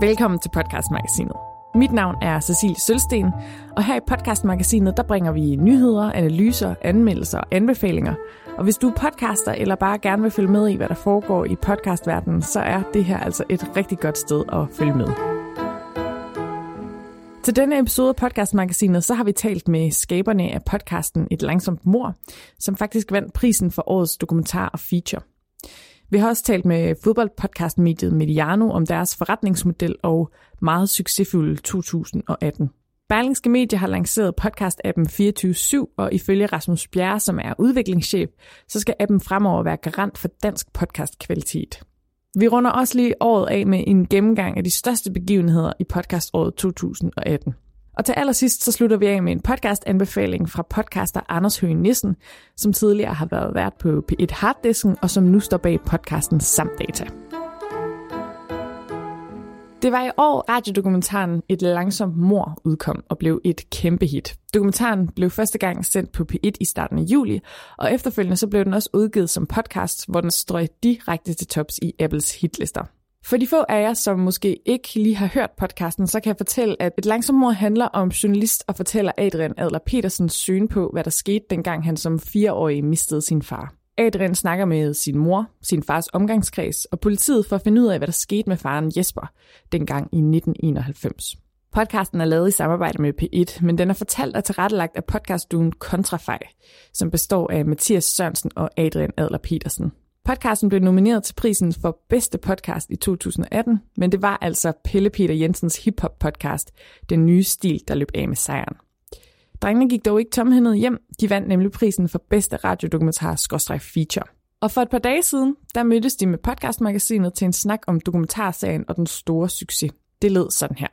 Velkommen til podcastmagasinet. Mit navn er Cecilie Sølsten, og her i podcastmagasinet der bringer vi nyheder, analyser, anmeldelser og anbefalinger. Og hvis du er podcaster eller bare gerne vil følge med i, hvad der foregår i podcastverdenen, så er det her altså et rigtig godt sted at følge med. Til denne episode af podcastmagasinet, så har vi talt med skaberne af podcasten Et Langsomt Mor, som faktisk vandt prisen for årets dokumentar og feature. Vi har også talt med fodboldpodcastmediet Mediano om deres forretningsmodel og meget succesfulde 2018. Berlingske Media har lanceret podcast-appen 24-7, og ifølge Rasmus Bjerre, som er udviklingschef, så skal appen fremover være garant for dansk podcastkvalitet. Vi runder også lige året af med en gennemgang af de største begivenheder i podcaståret 2018. Og til allersidst så slutter vi af med en podcast-anbefaling fra podcaster Anders Høgh Nissen, som tidligere har været vært på P1 Harddisken og som nu står bag podcasten Samdata. Det var i år radiodokumentaren Et langsomt mor udkom og blev et kæmpe hit. Dokumentaren blev første gang sendt på P1 i starten af juli, og efterfølgende så blev den også udgivet som podcast, hvor den strøg direkte til tops i Apples hitlister. For de få af jer, som måske ikke lige har hørt podcasten, så kan jeg fortælle, at Et langsomt mor handler om journalist og fortæller Adrian Adler Petersens syn på, hvad der skete, dengang han som fireårig mistede sin far. Adrian snakker med sin mor, sin fars omgangskreds og politiet for at finde ud af, hvad der skete med faren Jesper dengang i 1991. Podcasten er lavet i samarbejde med P1, men den er fortalt og tilrettelagt af podcastduen Kontrafej, som består af Mathias Sørensen og Adrian Adler Petersen. Podcasten blev nomineret til prisen for bedste podcast i 2018, men det var altså Pelle Peter Jensens hiphop podcast, Den nye stil, der løb af med sejren. Drengene gik dog ikke tomhændet hjem. De vandt nemlig prisen for bedste radiodokumentar feature. Og for et par dage siden, der mødtes de med podcastmagasinet til en snak om dokumentarserien og den store succes. Det lød sådan her.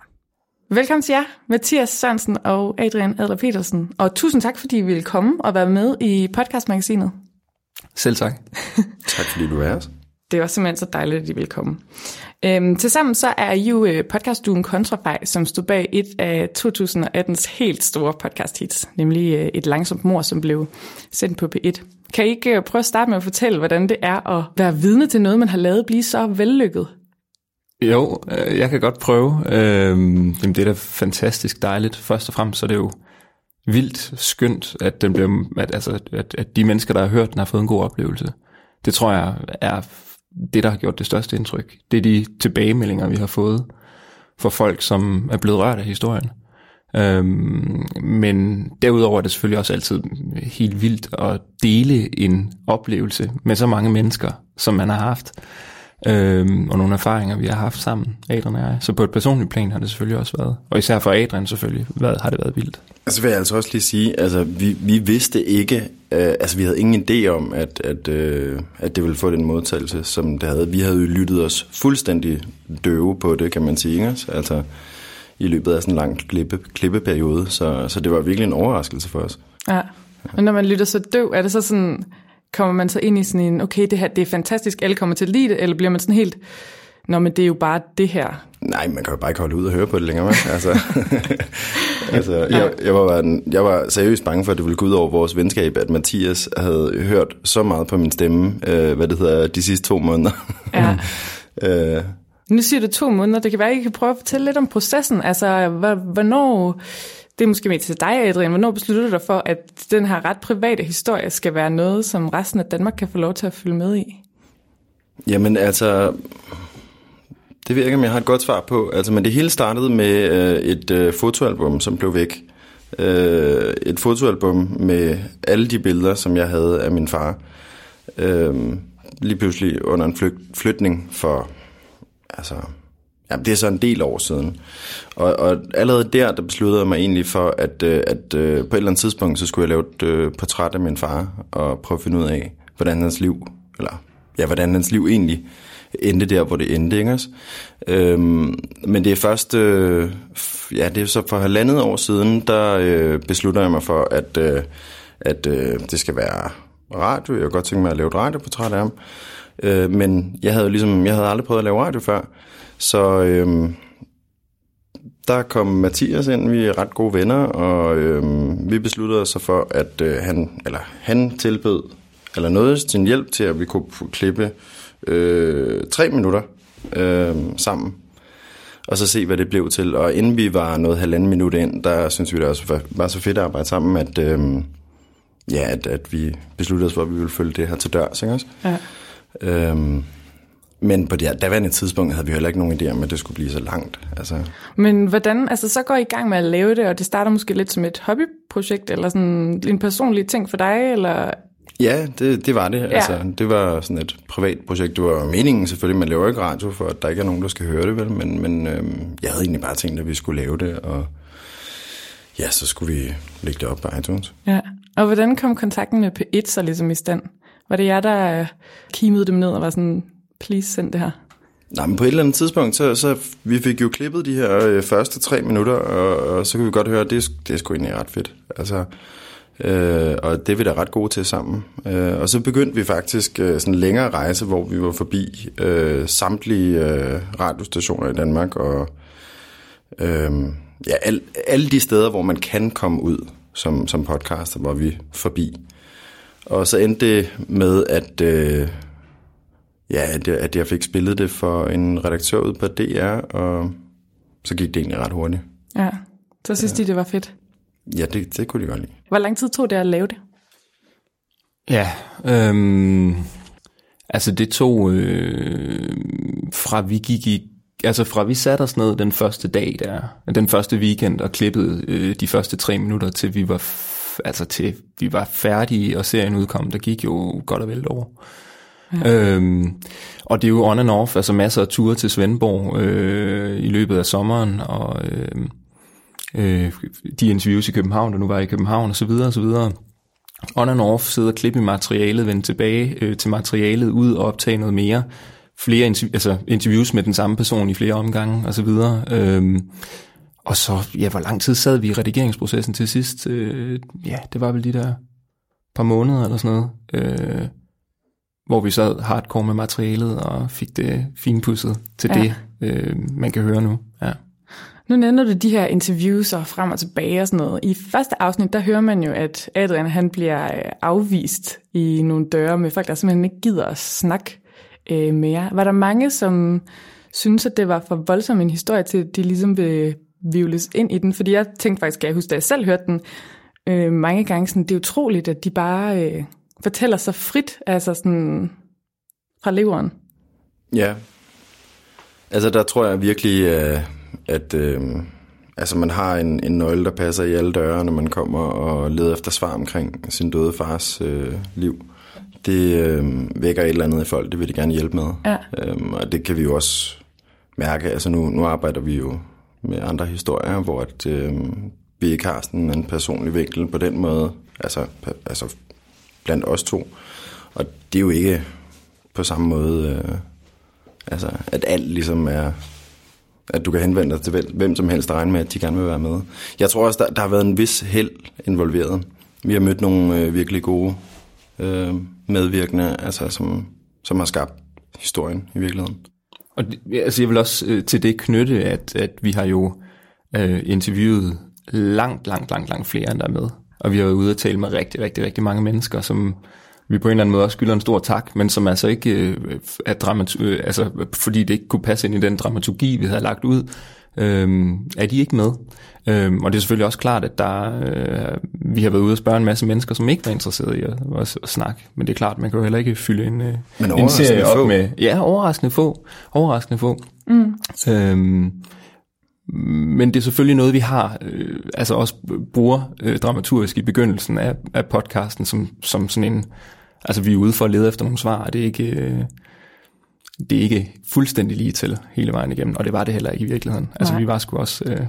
Velkommen til jer, Mathias Sørensen og Adrian Adler Petersen. Og tusind tak, fordi I ville komme og være med i podcastmagasinet. Selv tak. tak fordi du er her. Det var simpelthen så dejligt, at I ville komme. Øhm, tilsammen så er I jo øh, podcastduen Kontrafej, som stod bag et af 2018's helt store podcast hits, nemlig øh, Et langsomt mor, som blev sendt på P1. Kan I ikke øh, prøve at starte med at fortælle, hvordan det er at være vidne til noget, man har lavet blive så vellykket? Jo, jeg kan godt prøve. Øh, jamen, det er da fantastisk dejligt. Først og fremmest så er det jo vildt skønt, at, den bliver, at, altså, at, at de mennesker, der har hørt den, har fået en god oplevelse. Det tror jeg er det, der har gjort det største indtryk. Det er de tilbagemeldinger, vi har fået for folk, som er blevet rørt af historien. Øhm, men derudover er det selvfølgelig også altid helt vildt at dele en oplevelse med så mange mennesker, som man har haft, øhm, og nogle erfaringer, vi har haft sammen, Adrian og jeg. Så på et personligt plan har det selvfølgelig også været, og især for Adrian selvfølgelig, hvad, har det været vildt. Altså vil jeg altså også lige sige, altså vi, vi vidste ikke, øh, altså vi havde ingen idé om, at, at, øh, at det ville få den modtagelse, som det havde. Vi havde jo lyttet os fuldstændig døve på det, kan man sige, ikke? Altså i løbet af sådan en lang klippe, klippeperiode, så, så det var virkelig en overraskelse for os. Ja, men når man lytter så døv, er det så sådan, kommer man så ind i sådan en, okay, det her det er fantastisk, alle kommer til at lide det, eller bliver man sådan helt, Nå, men det er jo bare det her. Nej, man kan jo bare ikke holde ud og høre på det længere. Man. Altså, altså, jeg, jeg, var, jeg var seriøst bange for, at det ville gå ud over vores venskab, at Mathias havde hørt så meget på min stemme, øh, hvad det hedder, de sidste to måneder. Ja. øh, nu siger du to måneder. Det kan være, at I kan prøve at fortælle lidt om processen. Altså, hvornår... Det er måske mere til dig, Adrian. Hvornår besluttede du dig for, at den her ret private historie skal være noget, som resten af Danmark kan få lov til at følge med i? Jamen altså, det ved jeg ikke, om jeg har et godt svar på. Altså, men det hele startede med øh, et øh, fotoalbum, som blev væk. Øh, et fotoalbum med alle de billeder, som jeg havde af min far. Øh, lige pludselig under en flyt, flytning for, altså, ja, det er så en del år siden. Og, og allerede der, der besluttede jeg mig egentlig for, at, øh, at øh, på et eller andet tidspunkt, så skulle jeg lave et øh, portræt af min far, og prøve at finde ud af, hvordan hans liv, eller ja, hvordan hans liv egentlig endte der, hvor det endte. Ikke? Øhm, men det er først, øh, ja, det er så for halvandet år siden, der øh, beslutter jeg mig for, at, øh, at øh, det skal være radio. Jeg kunne godt tænke mig at lave et radioportræt af ham. Øh, men jeg havde ligesom, jeg havde aldrig prøvet at lave radio før, så øh, der kom Mathias ind, vi er ret gode venner, og øh, vi besluttede os så for, at øh, han, eller han tilbød, eller noget sin hjælp til, at vi kunne klippe øh, tre minutter øh, sammen. og så se, hvad det blev til. Og inden vi var noget halvanden minut ind, der synes vi det også var, var så fedt at arbejde sammen, at, øhm, ja, at, at vi besluttede os for, at vi ville følge det her til dørs. Ikke også? Ja. Øhm, men på det daværende tidspunkt havde vi heller ikke nogen idé om, at det skulle blive så langt. Altså, Men hvordan, altså så går I i gang med at lave det, og det starter måske lidt som et hobbyprojekt, eller sådan en personlig ting for dig, eller... ja, det, det var det. Ja. Altså, det var sådan et privat projekt. Det var meningen selvfølgelig, man laver ikke radio, for at der ikke er nogen, der skal høre det, vel? Men, men øhm, jeg havde egentlig bare tænkt, at vi skulle lave det, og ja, så skulle vi lægge det op på iTunes. Ja. Og hvordan kom kontakten med P1 så ligesom i stand? Var det jer, der øh, kimede dem ned og var sådan, please send det her? Nej, men på et eller andet tidspunkt, så, så vi fik jo klippet de her øh, første tre minutter, og, og så kunne vi godt høre, at det, det er sgu egentlig ret fedt. Altså, øh, og det er vi da ret gode til sammen. Øh, og så begyndte vi faktisk øh, sådan en længere rejse, hvor vi var forbi øh, samtlige øh, radiostationer i Danmark, og øh, ja, al, alle de steder, hvor man kan komme ud som, som podcaster, var vi forbi. Og så endte det med, at... Øh, Ja, at jeg, at jeg fik spillet det for en redaktør ud på DR, og så gik det egentlig ret hurtigt. Ja. Så synes ja. de, det var fedt. Ja, det, det kunne de godt lide. Hvor lang tid tog det at lave det? Ja, øhm, altså det tog øh, fra vi gik i, altså fra vi satte os ned den første dag der, den første weekend og klippede øh, de første tre minutter til vi var, altså til vi var færdige og serien udkom, der gik jo godt og vel år. Ja. Øhm, og det er jo on and off, altså masser af ture til Svendborg øh, i løbet af sommeren, og øh, øh, de interviews i København, der nu var i København, og så videre, og så videre. On and off, sidde og klippe i materialet, vende tilbage øh, til materialet, ud og optage noget mere. Flere interv- altså interviews med den samme person i flere omgange, og så videre. Øhm, og så, ja, hvor lang tid sad vi i redigeringsprocessen til sidst? Øh, ja, det var vel de der par måneder eller sådan noget. Øh, hvor vi sad hardcore med materialet og fik det finpudset til Ja. det, øh, man kan høre nu. Ja. Nu nævner du de her interviews og frem og tilbage og sådan noget. I første afsnit, der hører man jo, at Adrian han bliver øh, afvist i nogle døre med folk, der simpelthen ikke gider at snakke øh, mere. Var der mange, som synes, at det var for voldsom en historie til, at de ligesom vil vivles ind i den? Fordi jeg tænkte faktisk, kan jeg huske, da jeg selv hørte den, øh, mange gange sådan, det er utroligt, at de bare øh, fortæller sig frit, altså sådan fra leveren. Ja. Altså, der tror jeg virkelig, øh, at øh, altså, man har en, en nøgle, der passer i alle døre, når man kommer og leder efter svar omkring sin døde fars øh, liv. Det øh, vækker et eller andet i folk, det vil de gerne hjælpe med. Ja. Øhm, og det kan vi jo også mærke. Altså, nu, nu arbejder vi jo med andre historier, hvor at, øh, vi ikke har sådan en personlig vinkel på den måde, altså, altså blandt os to. Og det er jo ikke på samme måde, øh, altså, at alt ligesom er, at du kan henvende dig til hvem- hvem som helst og regne med, at de gerne vil være med. Jeg tror også, der, der har været en vis held involveret. Vi har mødt nogle øh, virkelig gode øh, medvirkende, altså, som, som har skabt historien i virkeligheden. Og det, altså jeg vil også øh, til det knytte, at, at vi har jo øh, interviewet langt, langt, langt, langt flere, end der er med. Og vi har været ude og tale med rigtig, rigtig, rigtig mange mennesker, som vi på en eller anden måde også skylder en stor tak, men som altså ikke øh, er dramatur, øh, altså fordi det ikke kunne passe ind i den dramaturgi, vi havde lagt ud, øh, er de ikke med. Øh, og det er selvfølgelig også klart, at der, øh, vi har været ude og spørge en masse mennesker, som ikke var interesseret i at, at, at snakke. Men det er klart, man kan jo heller ikke fylde en, øh, Men en serie op få. med... Ja, overraskende få. Overraskende få. Mm. Øhm, men det er selvfølgelig noget, vi har, øh, altså også bruger øh, dramaturgisk i begyndelsen af, af podcasten, som, som sådan en, altså vi er ude for at lede efter nogle svar, og det er ikke, øh, det er ikke fuldstændig lige til hele vejen igennem, og det var det heller ikke i virkeligheden. Altså Nej. vi var sgu også øh,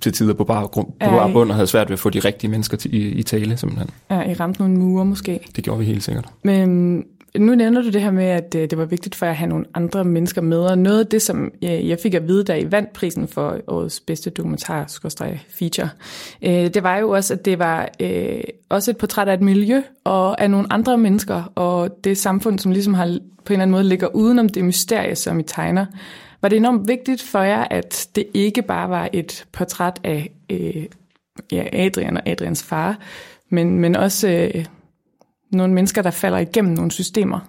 til tider på bare, grund, på bare bund, og havde svært ved at få de rigtige mennesker til, i, i tale, simpelthen. Ja, I ramte nogle mure måske. Det gjorde vi helt sikkert. Men nu nævner du det her med, at øh, det var vigtigt for jer at have nogle andre mennesker med, og noget af det, som øh, jeg fik at vide, da I vandt prisen for årets bedste dokumentar, feature, øh, det var jo også, at det var også et portræt af et miljø og af nogle andre mennesker, og det samfund, som ligesom har på en eller anden måde ligger udenom det mysterie, som I tegner. Var det enormt vigtigt for jer, at det ikke bare var et portræt af øh, ja, Adrian og Adrians far, men, men også øh, nogle mennesker, der falder igennem nogle systemer.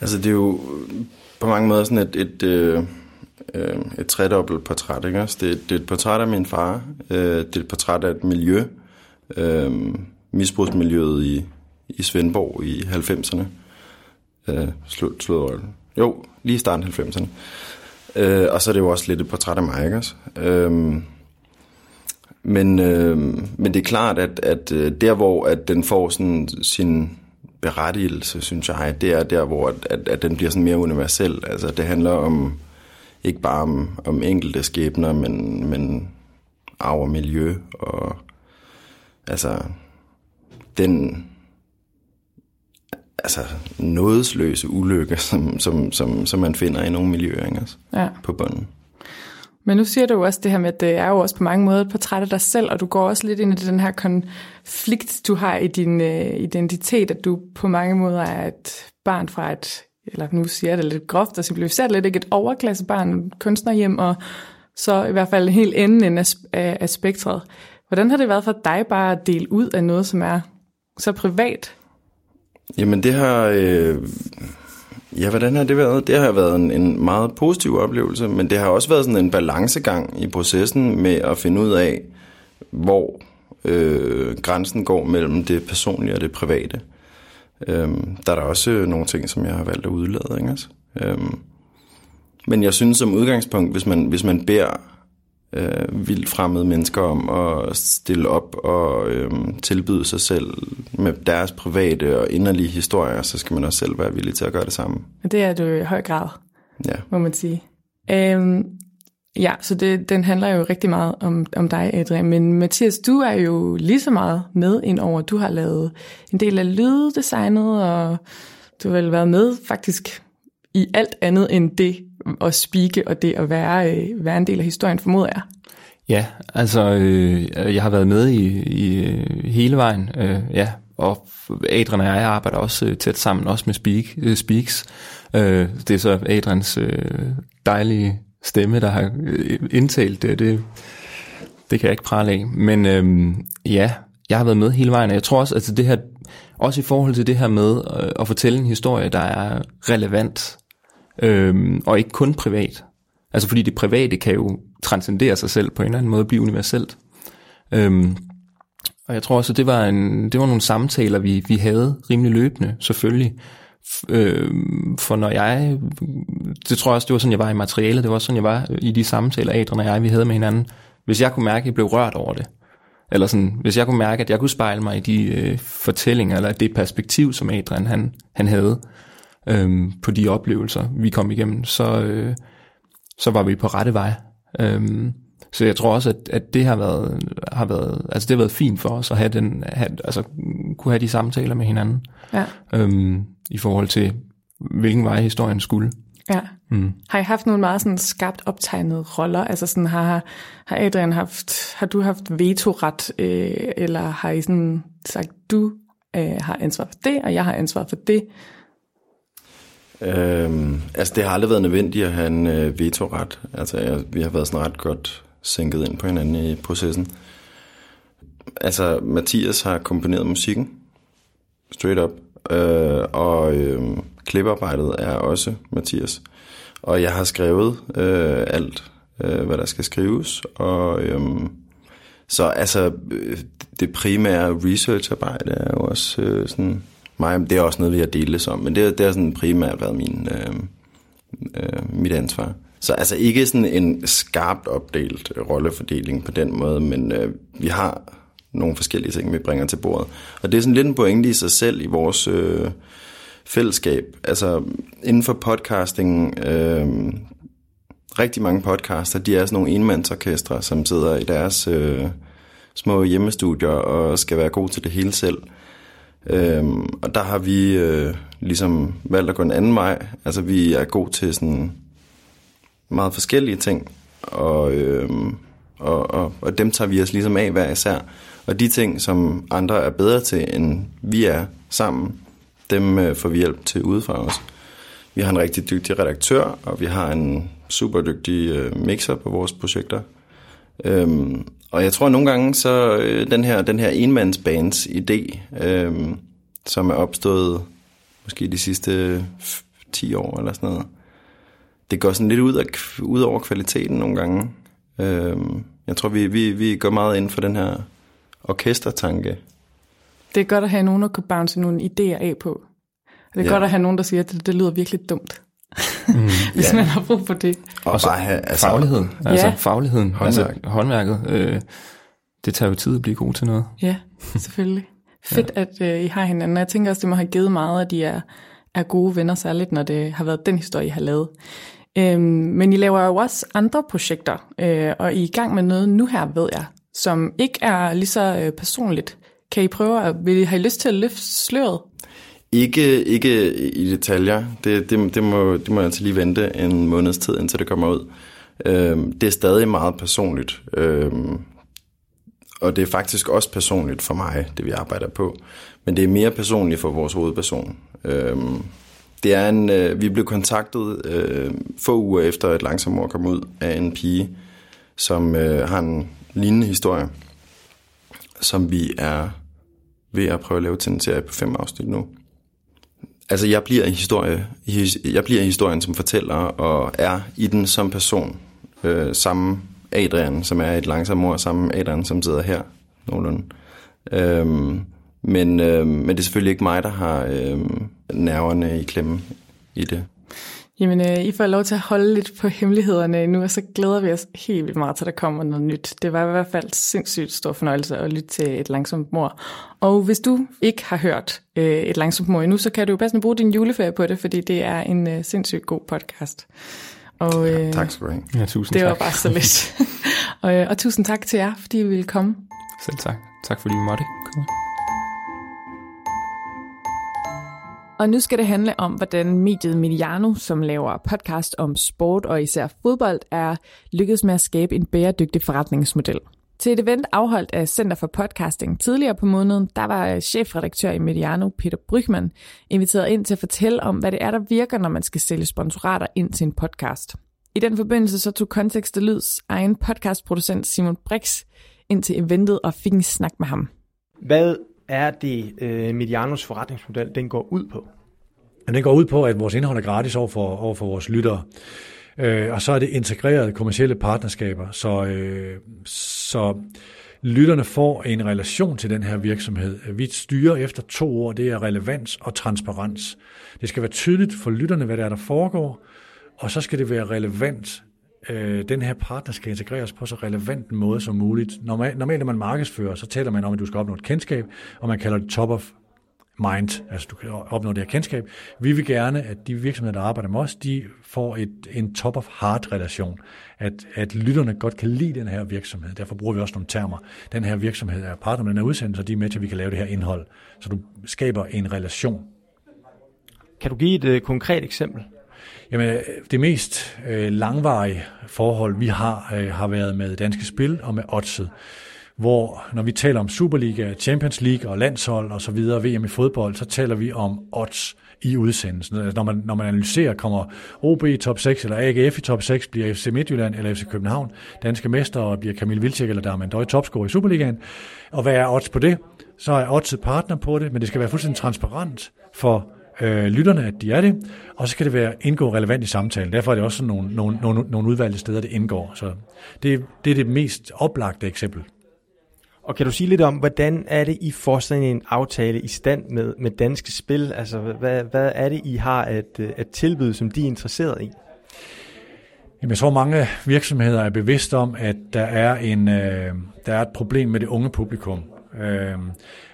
Altså det er jo på mange måder sådan et, et, øh, øh, et tredobbelt portræt. Ikke? Så det, det er et portræt af min far, øh, det er et portræt af et miljø, øh, misbrugsmiljøet i, i Svendborg i 90'erne. Øh, slut, slut, jo, lige i starten af 90'erne. Øh, og så er det jo også lidt et portræt af mig, ikke også? Øh, men, øh, men det er klart, at, at øh, der hvor at den får sådan sin berettigelse, synes jeg, det er der, hvor at, at, at den bliver sådan mere universel. Altså det handler om ikke bare om, om enkelte skæbner, men, men arv og miljø, og altså den altså nådesløse ulykke, som, som, som, som man finder i nogle miljøer ikke? Altså, ja. på bunden. Men nu siger du jo også det her med, at det er jo også på mange måder et portræt af dig selv, og du går også lidt ind i den her konflikt, du har i din øh, identitet, at du på mange måder er et barn fra et, eller nu siger jeg det lidt groft og simplificeret lidt, ikke et overklassebarn, kunstnerhjem, og så i hvert fald helt enden af, af, af spektret. Hvordan har det været for dig bare at dele ud af noget, som er så privat? Jamen det har... Øh Ja, hvordan har det været? Det har været en, en meget positiv oplevelse, men det har også været sådan en balancegang i processen med at finde ud af, hvor øh, grænsen går mellem det personlige og det private. Øhm, der er der også øh, nogle ting, som jeg har valgt at udlade. Ikke? Øhm, men jeg synes som udgangspunkt, hvis man, hvis man beder øh, vildt fremmede mennesker om at stille op og øh, tilbyde sig selv med deres private og inderlige historier, så skal man også selv være villig til at gøre det samme. Det er du i høj grad, ja. må man sige. Øhm, ja, så det, den handler jo rigtig meget om, om dig, Adrian. Men Mathias, du er jo lige så meget med ind over. Du har lavet en del af lyddesignet, og du har vel været med faktisk i alt andet end det at speake og det at være, øh, være en del af historien, formoder jeg. Ja, altså øh, jeg har været med i, i øh, hele vejen, øh, ja, og Adrian og jeg arbejder også øh, tæt sammen, også med Speak, øh, Speaks. Øh, det er så Adrians øh, dejlige stemme, der har øh, indtalt det. det. Det kan jeg ikke prale af. Men øh, ja, jeg har været med hele vejen, og jeg tror også, at altså det her, også i forhold til det her med øh, at fortælle en historie, der er relevant øhm, og ikke kun privat. Altså fordi det private kan jo transcendere sig selv på en eller anden måde, blive universelt. Øhm, og jeg tror også, at det var, en, det var nogle samtaler, vi, vi havde rimelig løbende, selvfølgelig. Øh, for når jeg, det tror jeg også, det var sådan, jeg var i materialet, det var også sådan, jeg var i de samtaler, Adrian og jeg, vi havde med hinanden. Hvis jeg kunne mærke, at jeg blev rørt over det, eller sådan, hvis jeg kunne mærke, at jeg kunne spejle mig i de øh, fortællinger, eller det perspektiv, som Adrian han, han havde, øhm, på de oplevelser, vi kom igennem, så, øh, så var vi på rette vej. Øhm, så jeg tror også, at, at det har været, har været, altså det har været fint for os at have den, have, altså kunne have de samtaler med hinanden, ja. øhm, i forhold til, hvilken vej historien skulle. Ja. Mm. Har I haft nogle meget sådan skarpt optegnede roller? Altså sådan har, har Adrian haft, har du haft vetoret, øh, eller har I sådan sagt, du øh, har ansvar for det, og jeg har ansvar for det? Øhm, altså, det har aldrig været nødvendigt at have en øh, vetoret. Altså, jeg, vi har været sådan ret godt sænket ind på hinanden i processen. Altså, Mathias har komponeret musikken, straight up, øh, og øh, kliparbejdet er også Mathias. Og jeg har skrevet øh, alt, øh, hvad der skal skrives, og øh, så altså, øh, det primære researcharbejde er jo også øh, sådan mig. Det er også noget, vi har delt om, men det, det har sådan primært været min, øh, øh, mit ansvar. Så altså ikke sådan en skarpt opdelt rollefordeling på den måde, men øh, vi har nogle forskellige ting, vi bringer til bordet. Og det er sådan lidt en pointe i sig selv i vores øh, fællesskab. Altså inden for podcasting, øh, rigtig mange podcaster, de er sådan nogle enmandsorkestre, som sidder i deres øh, små hjemmestudier og skal være gode til det hele selv. Øhm, og der har vi øh, ligesom valgt at gå en anden vej. Altså vi er god til sådan meget forskellige ting, og, øhm, og, og, og dem tager vi os ligesom af hver især. Og de ting, som andre er bedre til, end vi er sammen, dem øh, får vi hjælp til udefra os. Vi har en rigtig dygtig redaktør, og vi har en super dygtig øh, mixer på vores projekter. Øhm, og jeg tror nogle gange, så øh, den her, den her enmandsbands idé, øh, som er opstået måske de sidste 10 år eller sådan noget, det går sådan lidt ud, af, ud over kvaliteten nogle gange. Øh, jeg tror, vi, vi, vi går meget ind for den her orkestertanke. Det er godt at have nogen, der kan bounce nogle idéer af på. Det er ja. godt at have nogen, der siger, at det, det lyder virkelig dumt. Mm, hvis ja. man har brug for det. Og så have, altså, fagligheden. Altså ja. fagligheden. Håndværk. Altså håndværket. Øh, det tager jo tid at blive god til noget. Ja, selvfølgelig. Fedt, ja. at øh, I har hinanden. Jeg tænker også, det må have givet meget, at I er, er gode venner, særligt når det har været den historie, I har lavet. Øhm, men I laver jo også andre projekter, øh, og I er i gang med noget nu her, ved jeg, som ikke er lige så øh, personligt. Kan I prøve at, vil I have lyst til at løfte sløret? Ikke, ikke i detaljer. Det, det, det, må, det må jeg altså lige vente en måneds tid, indtil det kommer ud. Øhm, det er stadig meget personligt. Øhm, og det er faktisk også personligt for mig, det vi arbejder på. Men det er mere personligt for vores hovedperson. Øhm, det er en, øh, vi blev kontaktet øh, få uger efter, at Langsom Mor kom ud af en pige, som øh, har en lignende historie, som vi er ved at prøve at lave til en serie på fem afsnit nu. Altså, jeg bliver, en historie, jeg bliver historien som fortæller, og er i den som person. Øh, samme Adrian, som er et langsomt mor, samme Adrian, som sidder her nogenlunde. Øhm, men, øh, men det er selvfølgelig ikke mig, der har øh, nerverne i klemme i det. Jamen, øh, I får lov til at holde lidt på hemmelighederne nu, og så glæder vi os helt vildt meget til, at der kommer noget nyt. Det var i hvert fald sindssygt stor fornøjelse at lytte til Et Langsomt Mor. Og hvis du ikke har hørt øh, Et Langsomt Mor endnu, så kan du jo passende bruge din juleferie på det, fordi det er en øh, sindssygt god podcast. Og, øh, ja, tak skal du have. Ja, tusind det tak. var bare så lidt. og, øh, og tusind tak til jer, fordi I ville komme. Selv tak. Tak fordi vi måtte komme. Og nu skal det handle om, hvordan mediet Mediano, som laver podcast om sport og især fodbold, er lykkedes med at skabe en bæredygtig forretningsmodel. Til et event afholdt af Center for Podcasting tidligere på måneden, der var chefredaktør i Mediano, Peter Brygman, inviteret ind til at fortælle om, hvad det er, der virker, når man skal sælge sponsorater ind til en podcast. I den forbindelse så tog Kontekst Lyds egen podcastproducent Simon Brix ind til eventet og fik en snak med ham. Hvad er det, øh, Medianos forretningsmodel den går ud på? Den går ud på, at vores indhold er gratis over for, over for vores lyttere. Øh, og så er det integrerede kommersielle partnerskaber, så, øh, så lytterne får en relation til den her virksomhed. Vi styrer efter to år, det er relevans og transparens. Det skal være tydeligt for lytterne, hvad der er, der foregår, og så skal det være relevant. Øh, den her partner skal integreres på så relevant en måde som muligt. Normalt, normalt når man markedsfører, så taler man om, at du skal opnå et kendskab, og man kalder det top of mind, altså du kan opnå det her kendskab. Vi vil gerne, at de virksomheder, der arbejder med os, de får et, en top of heart relation. At, at lytterne godt kan lide den her virksomhed. Derfor bruger vi også nogle termer. Den her virksomhed er partner med den her udsendelse, og de er med til, at vi kan lave det her indhold. Så du skaber en relation. Kan du give et øh, konkret eksempel? Jamen, øh, det mest øh, langvarige forhold, vi har, øh, har været med Danske Spil og med Oddset hvor når vi taler om Superliga, Champions League og landshold og så videre, VM i fodbold, så taler vi om odds i udsendelsen. Altså, når, man, når man analyserer, kommer OB i top 6, eller AGF i top 6, bliver FC Midtjylland eller FC København danske mester, og bliver Camille Vilcek eller Darman Døj topscorer i Superligaen. Og hvad er odds på det? Så er odds partner på det, men det skal være fuldstændig transparent for øh, lytterne, at de er det, og så skal det være indgå relevant i samtalen. Derfor er det også sådan nogle, nogle, nogle, nogle udvalgte steder, det indgår. Så det, det er det mest oplagte eksempel. Og kan du sige lidt om, hvordan er det, I får sådan en aftale i stand med, med danske spil? Altså, hvad, hvad er det, I har at, at tilbyde, som de er interesseret i? Jamen, jeg tror, mange virksomheder er bevidste om, at der er, en, øh, der er et problem med det unge publikum. Øh,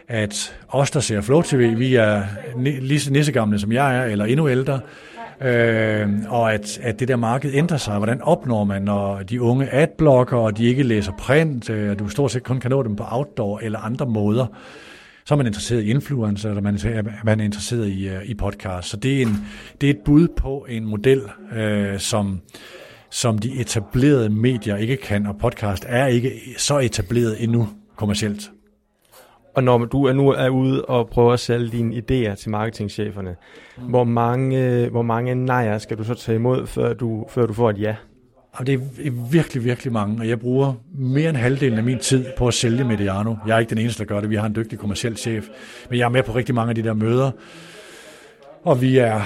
at os, der ser Flow TV, vi er lige så nissegamle, som jeg er, eller endnu ældre, Øh, og at, at det der marked ændrer sig. Hvordan opnår man, når de unge adblocker, og de ikke læser print, øh, og du stort set kun kan nå dem på outdoor eller andre måder, så er man interesseret i influencer, eller man er, man er interesseret i, uh, i podcast. Så det er, en, det er et bud på en model, øh, som, som de etablerede medier ikke kan, og podcast er ikke så etableret endnu kommercielt. Og når du er nu er ude og prøver at sælge dine idéer til marketingcheferne, mm. hvor, mange, hvor mange nejer skal du så tage imod, før du, før du får et ja? Og det er virkelig, virkelig mange, og jeg bruger mere end halvdelen af min tid på at sælge Mediano. Jeg er ikke den eneste, der gør det. Vi har en dygtig kommersiel chef, men jeg er med på rigtig mange af de der møder. Og vi er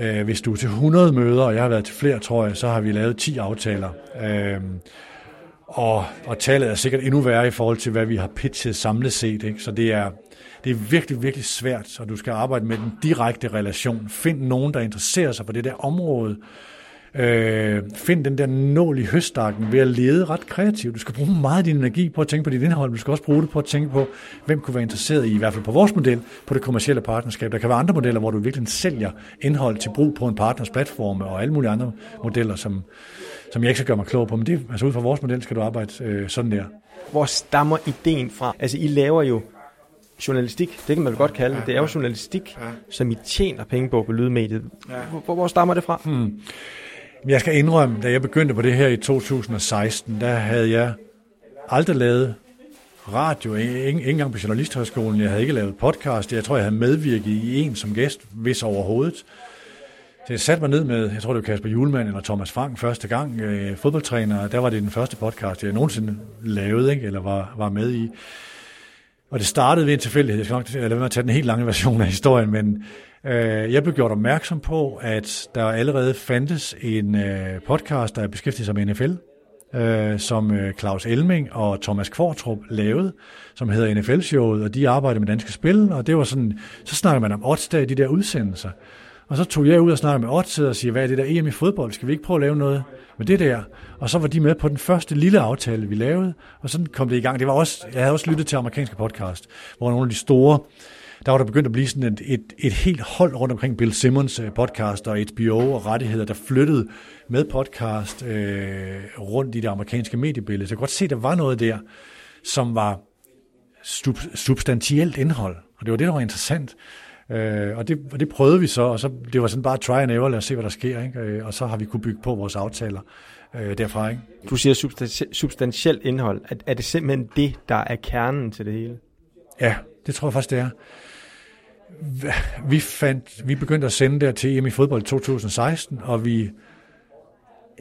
Øh, hvis du er til 100 møder, og jeg har været til flere, tror jeg, så har vi lavet 10 aftaler. Øh, og, og tallet er sikkert endnu værre i forhold til, hvad vi har pitchet samlet set. Ikke? Så det er, det er virkelig, virkelig svært, og du skal arbejde med den direkte relation. Find nogen, der interesserer sig for det der område, Øh, find den der nål i høstakken ved at lede ret kreativt. Du skal bruge meget af din energi på at tænke på dit indhold, men du skal også bruge det på at tænke på, hvem kunne være interesseret i, i hvert fald på vores model, på det kommercielle partnerskab. Der kan være andre modeller, hvor du virkelig sælger indhold til brug på en partners platforme og alle mulige andre modeller, som, som jeg ikke skal gøre mig klog på. Men det, altså ud fra vores model skal du arbejde øh, sådan der. Hvor stammer ideen fra? Altså I laver jo journalistik, det kan man vel godt kalde det. Det er jo journalistik, ja. som I tjener penge på på lydmediet. Ja. Hvor, hvor stammer det fra? Hmm. Jeg skal indrømme, da jeg begyndte på det her i 2016, der havde jeg aldrig lavet radio, ikke engang på Journalisthøjskolen. Jeg havde ikke lavet podcast. Jeg tror, jeg havde medvirket i en som gæst, hvis overhovedet. Så jeg satte mig ned med, jeg tror det var Kasper Julemand eller Thomas Frank første gang, øh, fodboldtræner. Der var det den første podcast, jeg nogensinde lavede, ikke, eller var, var med i. Og det startede ved en tilfældighed. Jeg skal nok lade være med at tage den helt lange version af historien, men Øh, jeg blev gjort opmærksom på, at der allerede fandtes en øh, podcast, der beskæftigede sig med NFL, øh, som øh, Claus Elming og Thomas Kvartrup lavede, som hedder NFL-showet, og de arbejdede med danske spil, og det var sådan, så snakker man om odds i de der udsendelser. Og så tog jeg ud og snakkede med odds og siger, hvad er det der EM i fodbold? Skal vi ikke prøve at lave noget med det der? Og så var de med på den første lille aftale, vi lavede, og sådan kom det i gang. Det var også, jeg havde også lyttet til amerikanske podcast, hvor nogle af de store der var der begyndt at blive sådan et, et, et helt hold rundt omkring Bill Simmons øh, podcast og HBO og rettigheder, der flyttede med podcast øh, rundt i det amerikanske mediebillede. Så jeg kunne godt se, at der var noget der, som var sub- substantielt indhold, og det var det, der var interessant. Øh, og, det, og det prøvede vi så, og så det var sådan bare try and error, lad os se, hvad der sker, ikke? Øh, og så har vi kunne bygge på vores aftaler øh, derfra. Ikke? Du siger substantielt indhold. Er, er det simpelthen det, der er kernen til det hele? Ja, det tror jeg faktisk, det er vi, fandt, vi begyndte at sende der til EM i fodbold i 2016, og vi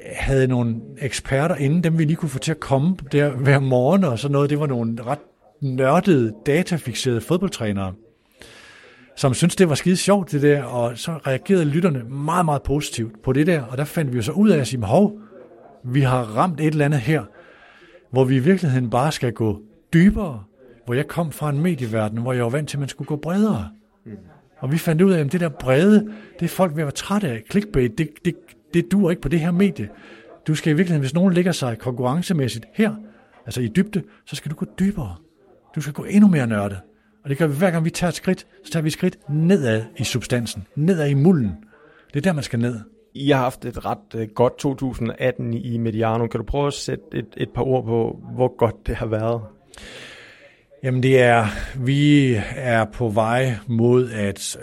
havde nogle eksperter inden, dem vi lige kunne få til at komme der hver morgen og sådan noget. Det var nogle ret nørdede, datafixerede fodboldtrænere, som syntes, det var skide sjovt det der, og så reagerede lytterne meget, meget positivt på det der, og der fandt vi jo så ud af at sige, hov, vi har ramt et eller andet her, hvor vi i virkeligheden bare skal gå dybere, hvor jeg kom fra en medieverden, hvor jeg var vant til, at man skulle gå bredere. Mm. Og vi fandt ud af, at det der brede, det er folk ved at være trætte af. Clickbait, det, det, det duer ikke på det her medie. Du skal i virkeligheden, hvis nogen ligger sig konkurrencemæssigt her, altså i dybde, så skal du gå dybere. Du skal gå endnu mere nørdet. Og det gør vi hver gang vi tager et skridt, så tager vi et skridt nedad i substansen, nedad i mulden. Det er der, man skal ned. I har haft et ret uh, godt 2018 i Mediano. Kan du prøve at sætte et, et par ord på, hvor godt det har været? Jamen det er, vi er på vej mod at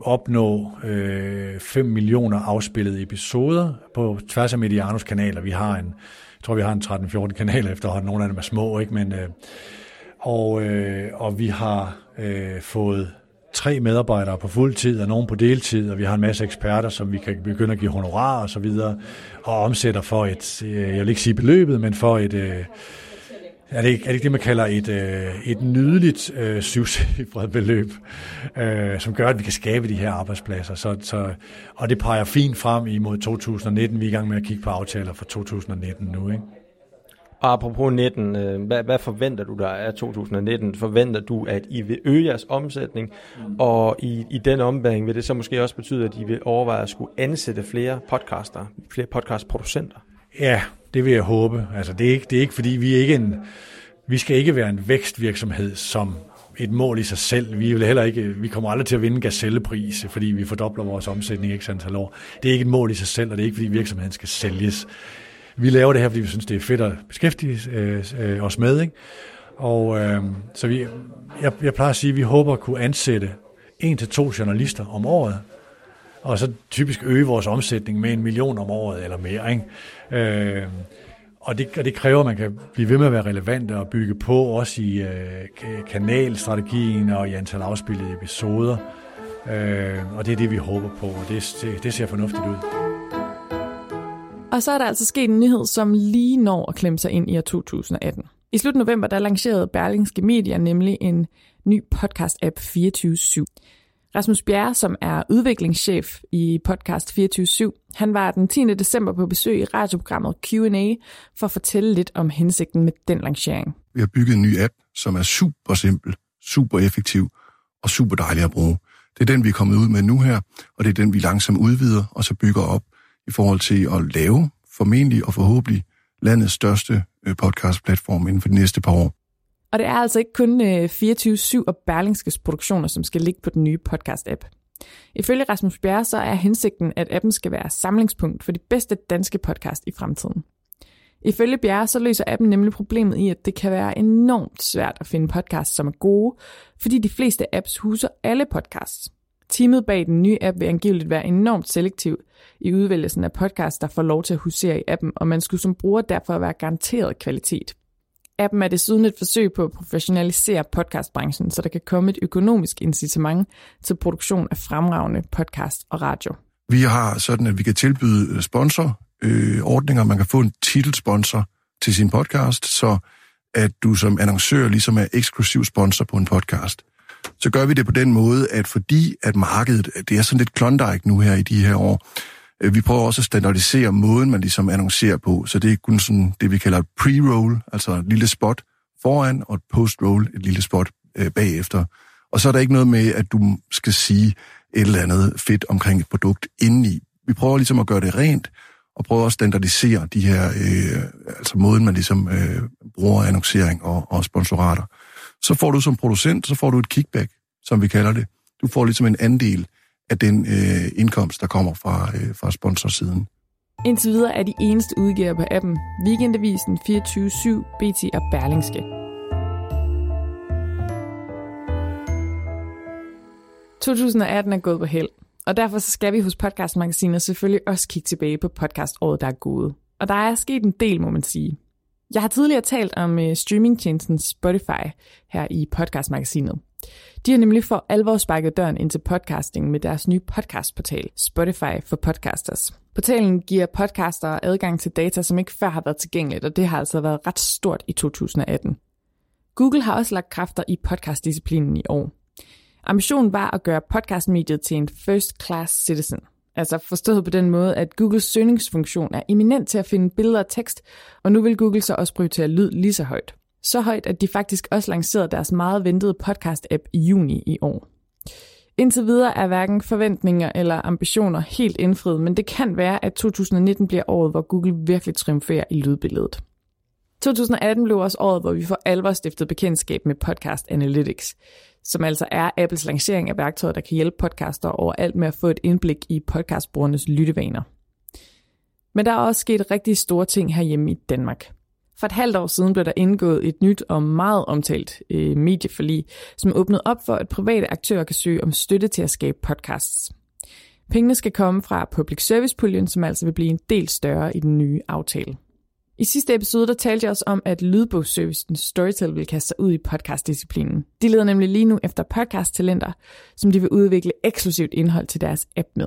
opnå øh, 5 millioner afspillede episoder på tværs af Medianos kanaler. Vi har en, jeg tror vi har en 13-14 kanaler efterhånden, nogle af dem er små, ikke? Men, øh, og, øh, og vi har øh, fået tre medarbejdere på fuld tid og nogen på deltid, og vi har en masse eksperter, som vi kan begynde at give honorar og så videre, og omsætter for et, øh, jeg vil ikke sige beløbet, men for et, øh, er det, ikke, er det ikke det, man kalder et, øh, et nydeligt øh, syvcifret beløb, øh, som gør, at vi kan skabe de her arbejdspladser. Så, så, og det peger fint frem imod 2019. Vi er i gang med at kigge på aftaler for 2019 nu. Ikke? Og apropos 19, øh, hvad, hvad forventer du der af 2019? Forventer du, at I vil øge jeres omsætning, mm. og i, i den ombæring vil det så måske også betyde, at I vil overveje at skulle ansætte flere podcaster, flere podcastproducenter? Ja, det vil jeg håbe. Altså, det, er ikke, det er ikke, fordi vi er ikke en, vi skal ikke være en vækstvirksomhed, som et mål i sig selv. Vi vil heller ikke, vi kommer aldrig til at vinde gazellepris, fordi vi fordobler vores omsætning i antal år. Det er ikke et mål i sig selv, og det er ikke, fordi virksomheden skal sælges. Vi laver det her, fordi vi synes, det er fedt at beskæftige øh, os med. Ikke? Og øh, så vi, jeg, jeg plejer at sige, at vi håber at kunne ansætte en til to journalister om året, og så typisk øge vores omsætning med en million om året eller mere. Ikke? Øh, og det, og det kræver, at man kan blive ved med at være relevant og bygge på, også i øh, kanalstrategien og i antal afspillede episoder. Øh, og det er det, vi håber på, og det, det, det ser fornuftigt ud. Og så er der altså sket en nyhed, som lige når at klemme sig ind i år 2018. I slut november, der lancerede Berlingske Media nemlig en ny podcast-app 24-7. Rasmus Bjerre, som er udviklingschef i podcast 24-7, han var den 10. december på besøg i radioprogrammet Q&A for at fortælle lidt om hensigten med den lancering. Vi har bygget en ny app, som er super simpel, super effektiv og super dejlig at bruge. Det er den, vi er kommet ud med nu her, og det er den, vi langsomt udvider og så bygger op i forhold til at lave formentlig og forhåbentlig landets største øh, podcastplatform inden for de næste par år. Og det er altså ikke kun øh, 24-7 og Berlingskes produktioner, som skal ligge på den nye podcast-app. Ifølge Rasmus Bjerre så er hensigten, at appen skal være samlingspunkt for de bedste danske podcast i fremtiden. Ifølge Bjerre så løser appen nemlig problemet i, at det kan være enormt svært at finde podcasts, som er gode, fordi de fleste apps huser alle podcasts. Teamet bag den nye app vil angiveligt være enormt selektiv i udvælgelsen af podcasts, der får lov til at husere i appen, og man skulle som bruger derfor være garanteret kvalitet. Appen er desuden et forsøg på at professionalisere podcastbranchen, så der kan komme et økonomisk incitament til produktion af fremragende podcast og radio. Vi har sådan, at vi kan tilbyde øh, sponsorordninger. Øh, man kan få en titelsponsor til sin podcast, så at du som annoncør ligesom er eksklusiv sponsor på en podcast. Så gør vi det på den måde, at fordi at markedet, det er sådan lidt klondike nu her i de her år, øh, vi prøver også at standardisere måden, man ligesom annoncerer på, så det er kun sådan det, vi kalder et pre-roll, altså et lille spot foran, og et post-roll, et lille spot øh, bagefter. Og så er der ikke noget med, at du skal sige et eller andet fedt omkring et produkt indeni. Vi prøver ligesom at gøre det rent, og prøver at standardisere de her, øh, altså måden, man ligesom øh, bruger annoncering og, og sponsorater. Så får du som producent, så får du et kickback, som vi kalder det. Du får ligesom en andel af den øh, indkomst, der kommer fra, øh, fra sponsorsiden. Indtil videre er de eneste udgiver på appen Weekendavisen, 24-7, BT og Berlingske. – 2018 er gået på held, og derfor så skal vi hos podcastmagasinet selvfølgelig også kigge tilbage på podcaståret, der er gået. Og der er sket en del, må man sige. Jeg har tidligere talt om øh, streamingtjenesten Spotify her i podcastmagasinet. De har nemlig for alvor sparket døren ind til podcasting med deres nye podcastportal, Spotify for Podcasters. Portalen giver podcaster adgang til data, som ikke før har været tilgængeligt, og det har altså været ret stort i 2018. Google har også lagt kræfter i podcastdisciplinen i år. Ambitionen var at gøre podcastmediet til en first class citizen. Altså forstået på den måde, at Googles søgningsfunktion er eminent til at finde billeder og tekst, og nu vil Google så også prioritere lyd lige så højt. Så højt, at de faktisk også lancerede deres meget ventede podcast-app i juni i år. Indtil videre er hverken forventninger eller ambitioner helt indfriet, men det kan være, at 2019 bliver året, hvor Google virkelig triumferer i lydbilledet. 2018 blev også året, hvor vi for alvor stiftede bekendtskab med Podcast Analytics, som altså er Apples lancering af værktøjer, der kan hjælpe podcaster overalt med at få et indblik i podcastbrugernes lyttevaner. Men der er også sket rigtig store ting herhjemme i Danmark. For et halvt år siden blev der indgået et nyt og meget omtalt øh, medieforlig, som åbnede op for, at private aktører kan søge om støtte til at skabe podcasts. Pengene skal komme fra public service-puljen, som altså vil blive en del større i den nye aftale. I sidste episode der talte jeg også om, at lydbogsservicen Storytel vil kaste sig ud i podcastdisciplinen. De leder nemlig lige nu efter podcast-talenter, som de vil udvikle eksklusivt indhold til deres app med.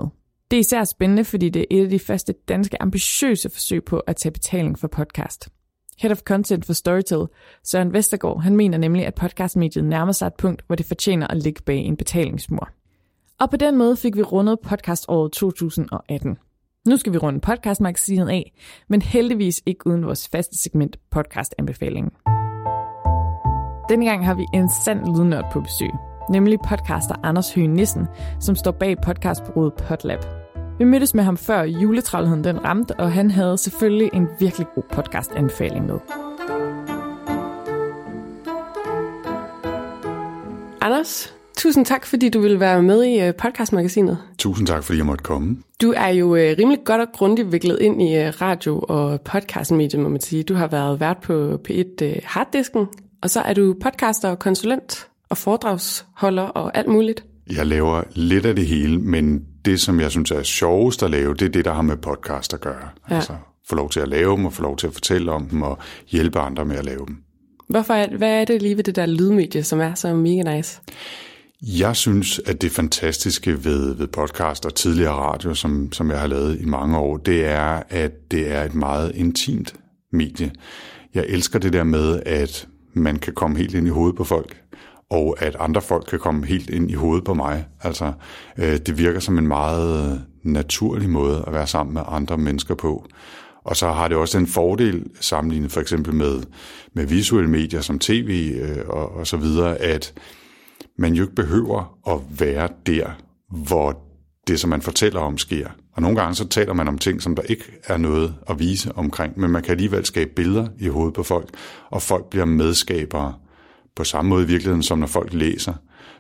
Det er især spændende, fordi det er et af de første danske ambitiøse forsøg på at tage betaling for podcast. Head of Content for Storytel, Søren Vestergaard, han mener nemlig, at podcastmediet nærmer sig et punkt, hvor det fortjener at ligge bag en betalingsmur. Og på den måde fik vi rundet podcaståret 2018. Nu skal vi runde podcastmagasinet af, men heldigvis ikke uden vores faste segment podcastanbefalingen. Denne gang har vi en sand lydnørd på besøg, nemlig podcaster Anders Høgh Nissen, som står bag podcastbureauet Podlab. Vi mødtes med ham før juletravligheden den ramte, og han havde selvfølgelig en virkelig god podcast-anbefaling med. Anders, tusind tak, fordi du ville være med i øh, podcastmagasinet. Tusind tak, fordi jeg måtte komme. Du er jo øh, rimelig godt og grundigt viklet ind i øh, radio- og podcastmediet, må man sige. Du har været vært på P1 Harddisken, og så er du podcaster og konsulent og foredragsholder og alt muligt. Jeg laver lidt af det hele, men det, som jeg synes er sjovest at lave, det er det, der har med podcast at gøre. Ja. Altså få lov til at lave dem, og få lov til at fortælle om dem, og hjælpe andre med at lave dem. Hvorfor hvad er det lige ved det der lydmedie, som er så mega nice? Jeg synes, at det fantastiske ved, ved podcast og tidligere radio, som, som jeg har lavet i mange år, det er, at det er et meget intimt medie. Jeg elsker det der med, at man kan komme helt ind i hovedet på folk, og at andre folk kan komme helt ind i hovedet på mig. Altså, øh, det virker som en meget øh, naturlig måde at være sammen med andre mennesker på. Og så har det også en fordel sammenlignet for eksempel med, med visuelle medier som tv øh, og, og så videre, at man jo ikke behøver at være der, hvor det, som man fortæller om, sker. Og nogle gange så taler man om ting, som der ikke er noget at vise omkring, men man kan alligevel skabe billeder i hovedet på folk, og folk bliver medskabere på samme måde i virkeligheden, som når folk læser,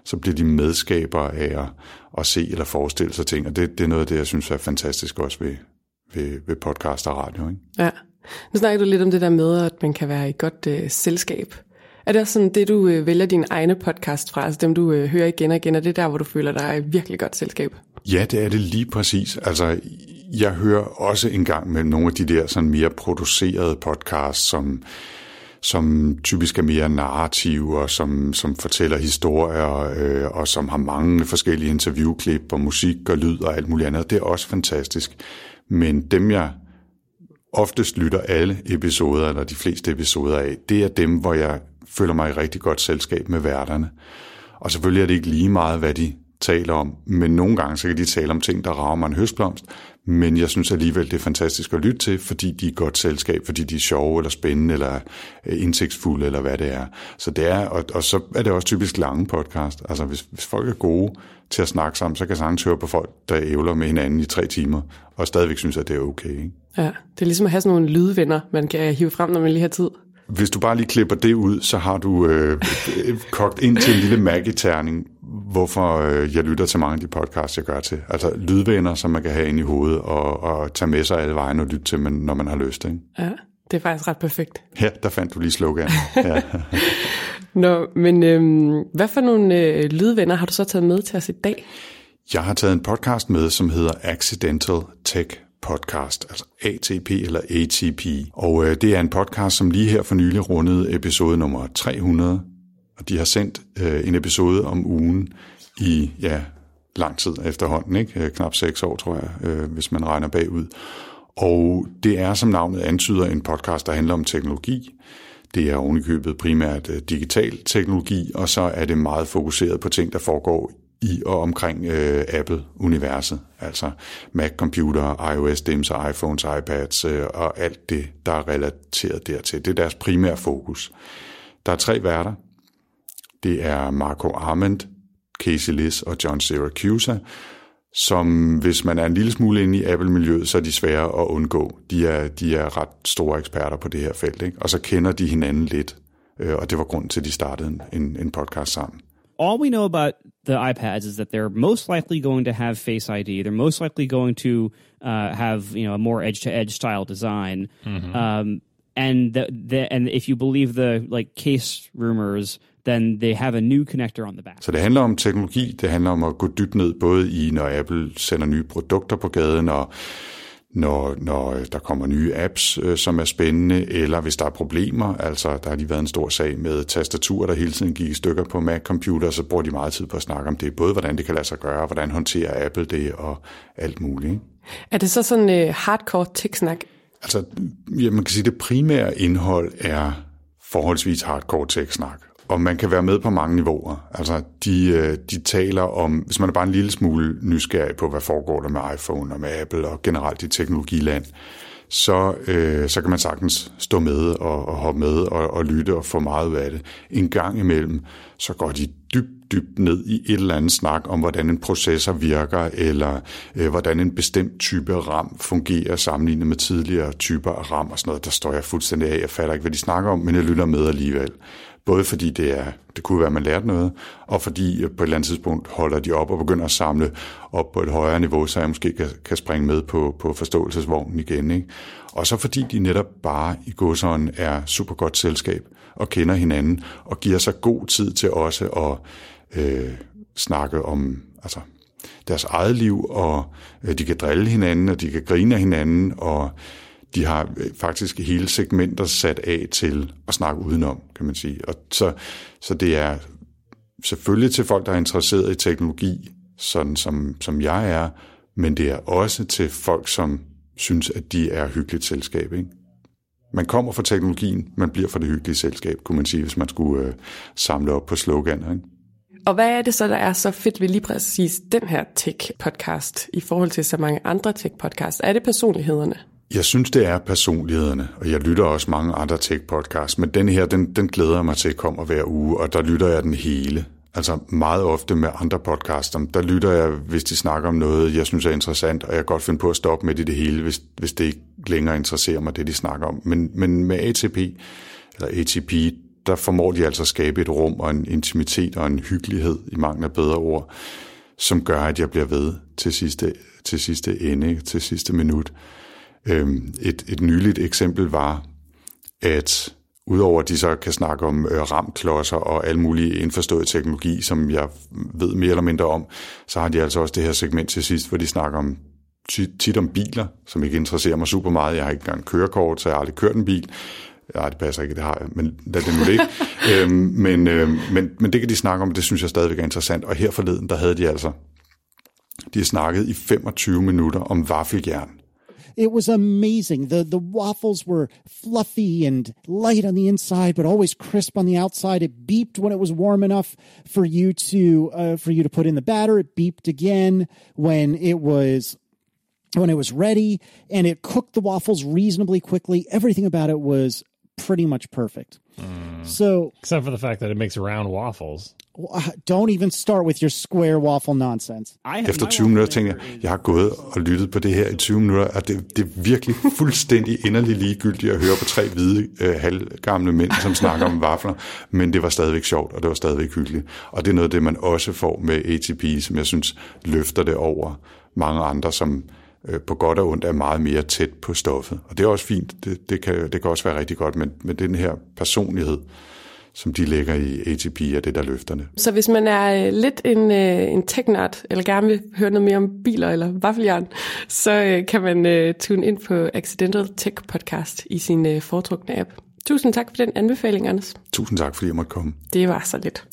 så bliver de medskabere af at, at se eller forestille sig ting, og det, det er noget af det, jeg synes er fantastisk også ved, ved, ved podcast og radio. Ikke? Ja. Nu snakker du lidt om det der med, at man kan være i godt øh, selskab. Er det også sådan det, du øh, vælger din egne podcast fra, altså dem du øh, hører igen og igen, er det der, hvor du føler dig i virkelig godt selskab? Ja, det er det lige præcis. Altså, jeg hører også en gang med nogle af de der sådan mere producerede podcasts, som som typisk er mere narrative og som, som fortæller historier øh, og som har mange forskellige interviewklip og musik og lyd og alt muligt andet. Det er også fantastisk. Men dem, jeg oftest lytter alle episoder, eller de fleste episoder af, det er dem, hvor jeg føler mig i rigtig godt selskab med værterne. Og selvfølgelig er det ikke lige meget, hvad de taler om, men nogle gange så kan de tale om ting, der rager mig en høstblomst, men jeg synes alligevel, det er fantastisk at lytte til, fordi de er godt selskab, fordi de er sjove eller spændende eller øh, indsigtsfulde eller hvad det er. Så det er, og, og så er det også typisk lange podcast. Altså hvis, hvis folk er gode til at snakke sammen, så kan sagtens høre på folk, der ævler med hinanden i tre timer, og stadigvæk synes, at det er okay. Ikke? Ja, det er ligesom at have sådan nogle lydvenner, man kan hive frem, når man lige har tid. Hvis du bare lige klipper det ud, så har du øh, kogt ind til en lille magiterning, hvorfor øh, jeg lytter til mange af de podcasts, jeg gør til. Altså lydvenner, som man kan have ind i hovedet og, og tage med sig alle vejen og lytte til, men, når man har lyst. Ikke? Ja, det er faktisk ret perfekt. Ja, der fandt du lige slogan. Ja. Nå, men øhm, hvad for nogle øh, lydvenner har du så taget med til os i dag? Jeg har taget en podcast med, som hedder Accidental Tech podcast, altså ATP eller ATP. Og øh, det er en podcast, som lige her for nylig rundede episode nummer 300, og de har sendt øh, en episode om ugen i ja, lang tid efterhånden, ikke? Øh, knap seks år, tror jeg, øh, hvis man regner bagud. Og det er, som navnet antyder, en podcast, der handler om teknologi. Det er ovenikøbet primært øh, digital teknologi, og så er det meget fokuseret på ting, der foregår i og omkring øh, Apple-universet, altså Mac-computer, iOS, DIMS, iPhones, iPads øh, og alt det, der er relateret dertil. Det er deres primære fokus. Der er tre værter. Det er Marco Arment, Casey Liss og John Syracuse, som hvis man er en lille smule inde i Apple-miljøet, så er de svære at undgå. De er, de er ret store eksperter på det her felt, ikke? og så kender de hinanden lidt, øh, og det var grund til, at de startede en, en podcast sammen. All we know about the iPads is that they're most likely going to have Face ID. They're most likely going to uh, have you know a more edge to edge style design. Mm-hmm. Um, and the, the, and if you believe the like case rumors, then they have a new connector on the back. Så det handler om teknologi, det handler om at gå dybt ned både i når Apple sender nye produkter på gaden og når, når der kommer nye apps, øh, som er spændende, eller hvis der er problemer. Altså, der har lige været en stor sag med tastaturer, der hele tiden gik i stykker på Mac-computer, så bruger de meget tid på at snakke om det. Både hvordan det kan lade sig gøre, hvordan håndterer Apple det, og alt muligt. Er det så sådan uh, hardcore tech-snak? Altså, ja, man kan sige, at det primære indhold er forholdsvis hardcore tech-snak og man kan være med på mange niveauer. Altså, de, øh, de taler om, hvis man er bare en lille smule nysgerrig på, hvad foregår der med iPhone og med Apple og generelt i teknologiland, så, øh, så kan man sagtens stå med og, og hoppe med og, og lytte og få meget ud af det. En gang imellem, så går de dybt, dybt ned i et eller andet snak om, hvordan en processor virker, eller øh, hvordan en bestemt type RAM fungerer sammenlignet med tidligere typer af RAM og sådan noget. Der står jeg fuldstændig af. Jeg fatter ikke, hvad de snakker om, men jeg lytter med alligevel. Både fordi det, er, det kunne være, at man lærte noget, og fordi øh, på et eller andet tidspunkt holder de op og begynder at samle op på et højere niveau, så jeg måske kan, kan springe med på, på forståelsesvognen igen. Ikke? Og så fordi de netop bare i godsånden er super godt selskab og kender hinanden, og giver sig god tid til også at øh, snakke om altså, deres eget liv, og øh, de kan drille hinanden, og de kan grine af hinanden, og de har øh, faktisk hele segmenter sat af til at snakke udenom, kan man sige. Og så, så det er selvfølgelig til folk, der er interesseret i teknologi, sådan som, som jeg er, men det er også til folk, som synes, at de er hyggeligt selskab. Ikke? man kommer fra teknologien, man bliver fra det hyggelige selskab, kunne man sige, hvis man skulle øh, samle op på sloganer. Ikke? Og hvad er det så, der er så fedt ved lige præcis den her tech-podcast i forhold til så mange andre tech-podcasts? Er det personlighederne? Jeg synes, det er personlighederne, og jeg lytter også mange andre tech-podcasts, men den her, den, den glæder jeg mig til at komme hver uge, og der lytter jeg den hele. Altså meget ofte med andre podcaster, der lytter jeg, hvis de snakker om noget, jeg synes er interessant, og jeg kan godt finde på at stoppe med det, det hele, hvis, hvis det ikke længere interesserer mig, det de snakker om. Men, men med ATP, eller ATP, der formår de altså at skabe et rum og en intimitet og en hyggelighed, i mangel af bedre ord, som gør, at jeg bliver ved til sidste, til sidste ende, til sidste minut. Øhm, et, et nyligt eksempel var, at Udover at de så kan snakke om øh, ramklodser og al mulig indforstået teknologi, som jeg ved mere eller mindre om, så har de altså også det her segment til sidst, hvor de snakker om tit om biler, som ikke interesserer mig super meget. Jeg har ikke engang kørekort, så jeg har aldrig kørt en bil. Ja, det passer ikke, det har jeg, men lad det nu det øhm, men, øhm, men, men det kan de snakke om, det synes jeg stadigvæk er interessant. Og her forleden, der havde de altså, de har snakket i 25 minutter om vaffeljern. It was amazing. The the waffles were fluffy and light on the inside, but always crisp on the outside. It beeped when it was warm enough for you to uh, for you to put in the batter. It beeped again when it was when it was ready, and it cooked the waffles reasonably quickly. Everything about it was pretty much perfect. Mm. So, except for the fact that it makes round waffles. Don't even start with your square waffle nonsense. Efter 20 minutter tænker jeg, jeg har gået og lyttet på det her i 20 minutter, og det, det er virkelig fuldstændig inderlig ligegyldigt at høre på tre hvide, øh, halvgamle mænd, som snakker om vafler, men det var stadigvæk sjovt, og det var stadigvæk hyggeligt. Og det er noget af det, man også får med ATP, som jeg synes løfter det over mange andre, som på godt og ondt er meget mere tæt på stoffet. Og det er også fint, det, det, kan, det kan også være rigtig godt, men med den her personlighed, som de lægger i ATP, er det, der løfterne. Så hvis man er øh, lidt en, øh, en tech eller gerne vil høre noget mere om biler eller vaffeljern, så øh, kan man øh, tune ind på Accidental Tech Podcast i sin øh, foretrukne app. Tusind tak for den anbefaling, Anders. Tusind tak, fordi jeg måtte komme. Det var så lidt.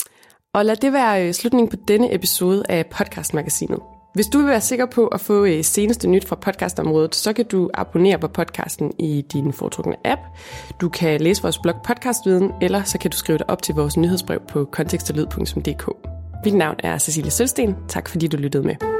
Og lad det være øh, slutningen på denne episode af podcastmagasinet. Hvis du vil være sikker på at få øh, seneste nyt fra podcastområdet, så kan du abonnere på podcasten i din foretrukne app. Du kan læse vores blog Podcastviden, eller så kan du skrive dig op til vores nyhedsbrev på kontekstelyd.dk. Mit navn er Cecilie Sølsten. Tak fordi du lyttede med.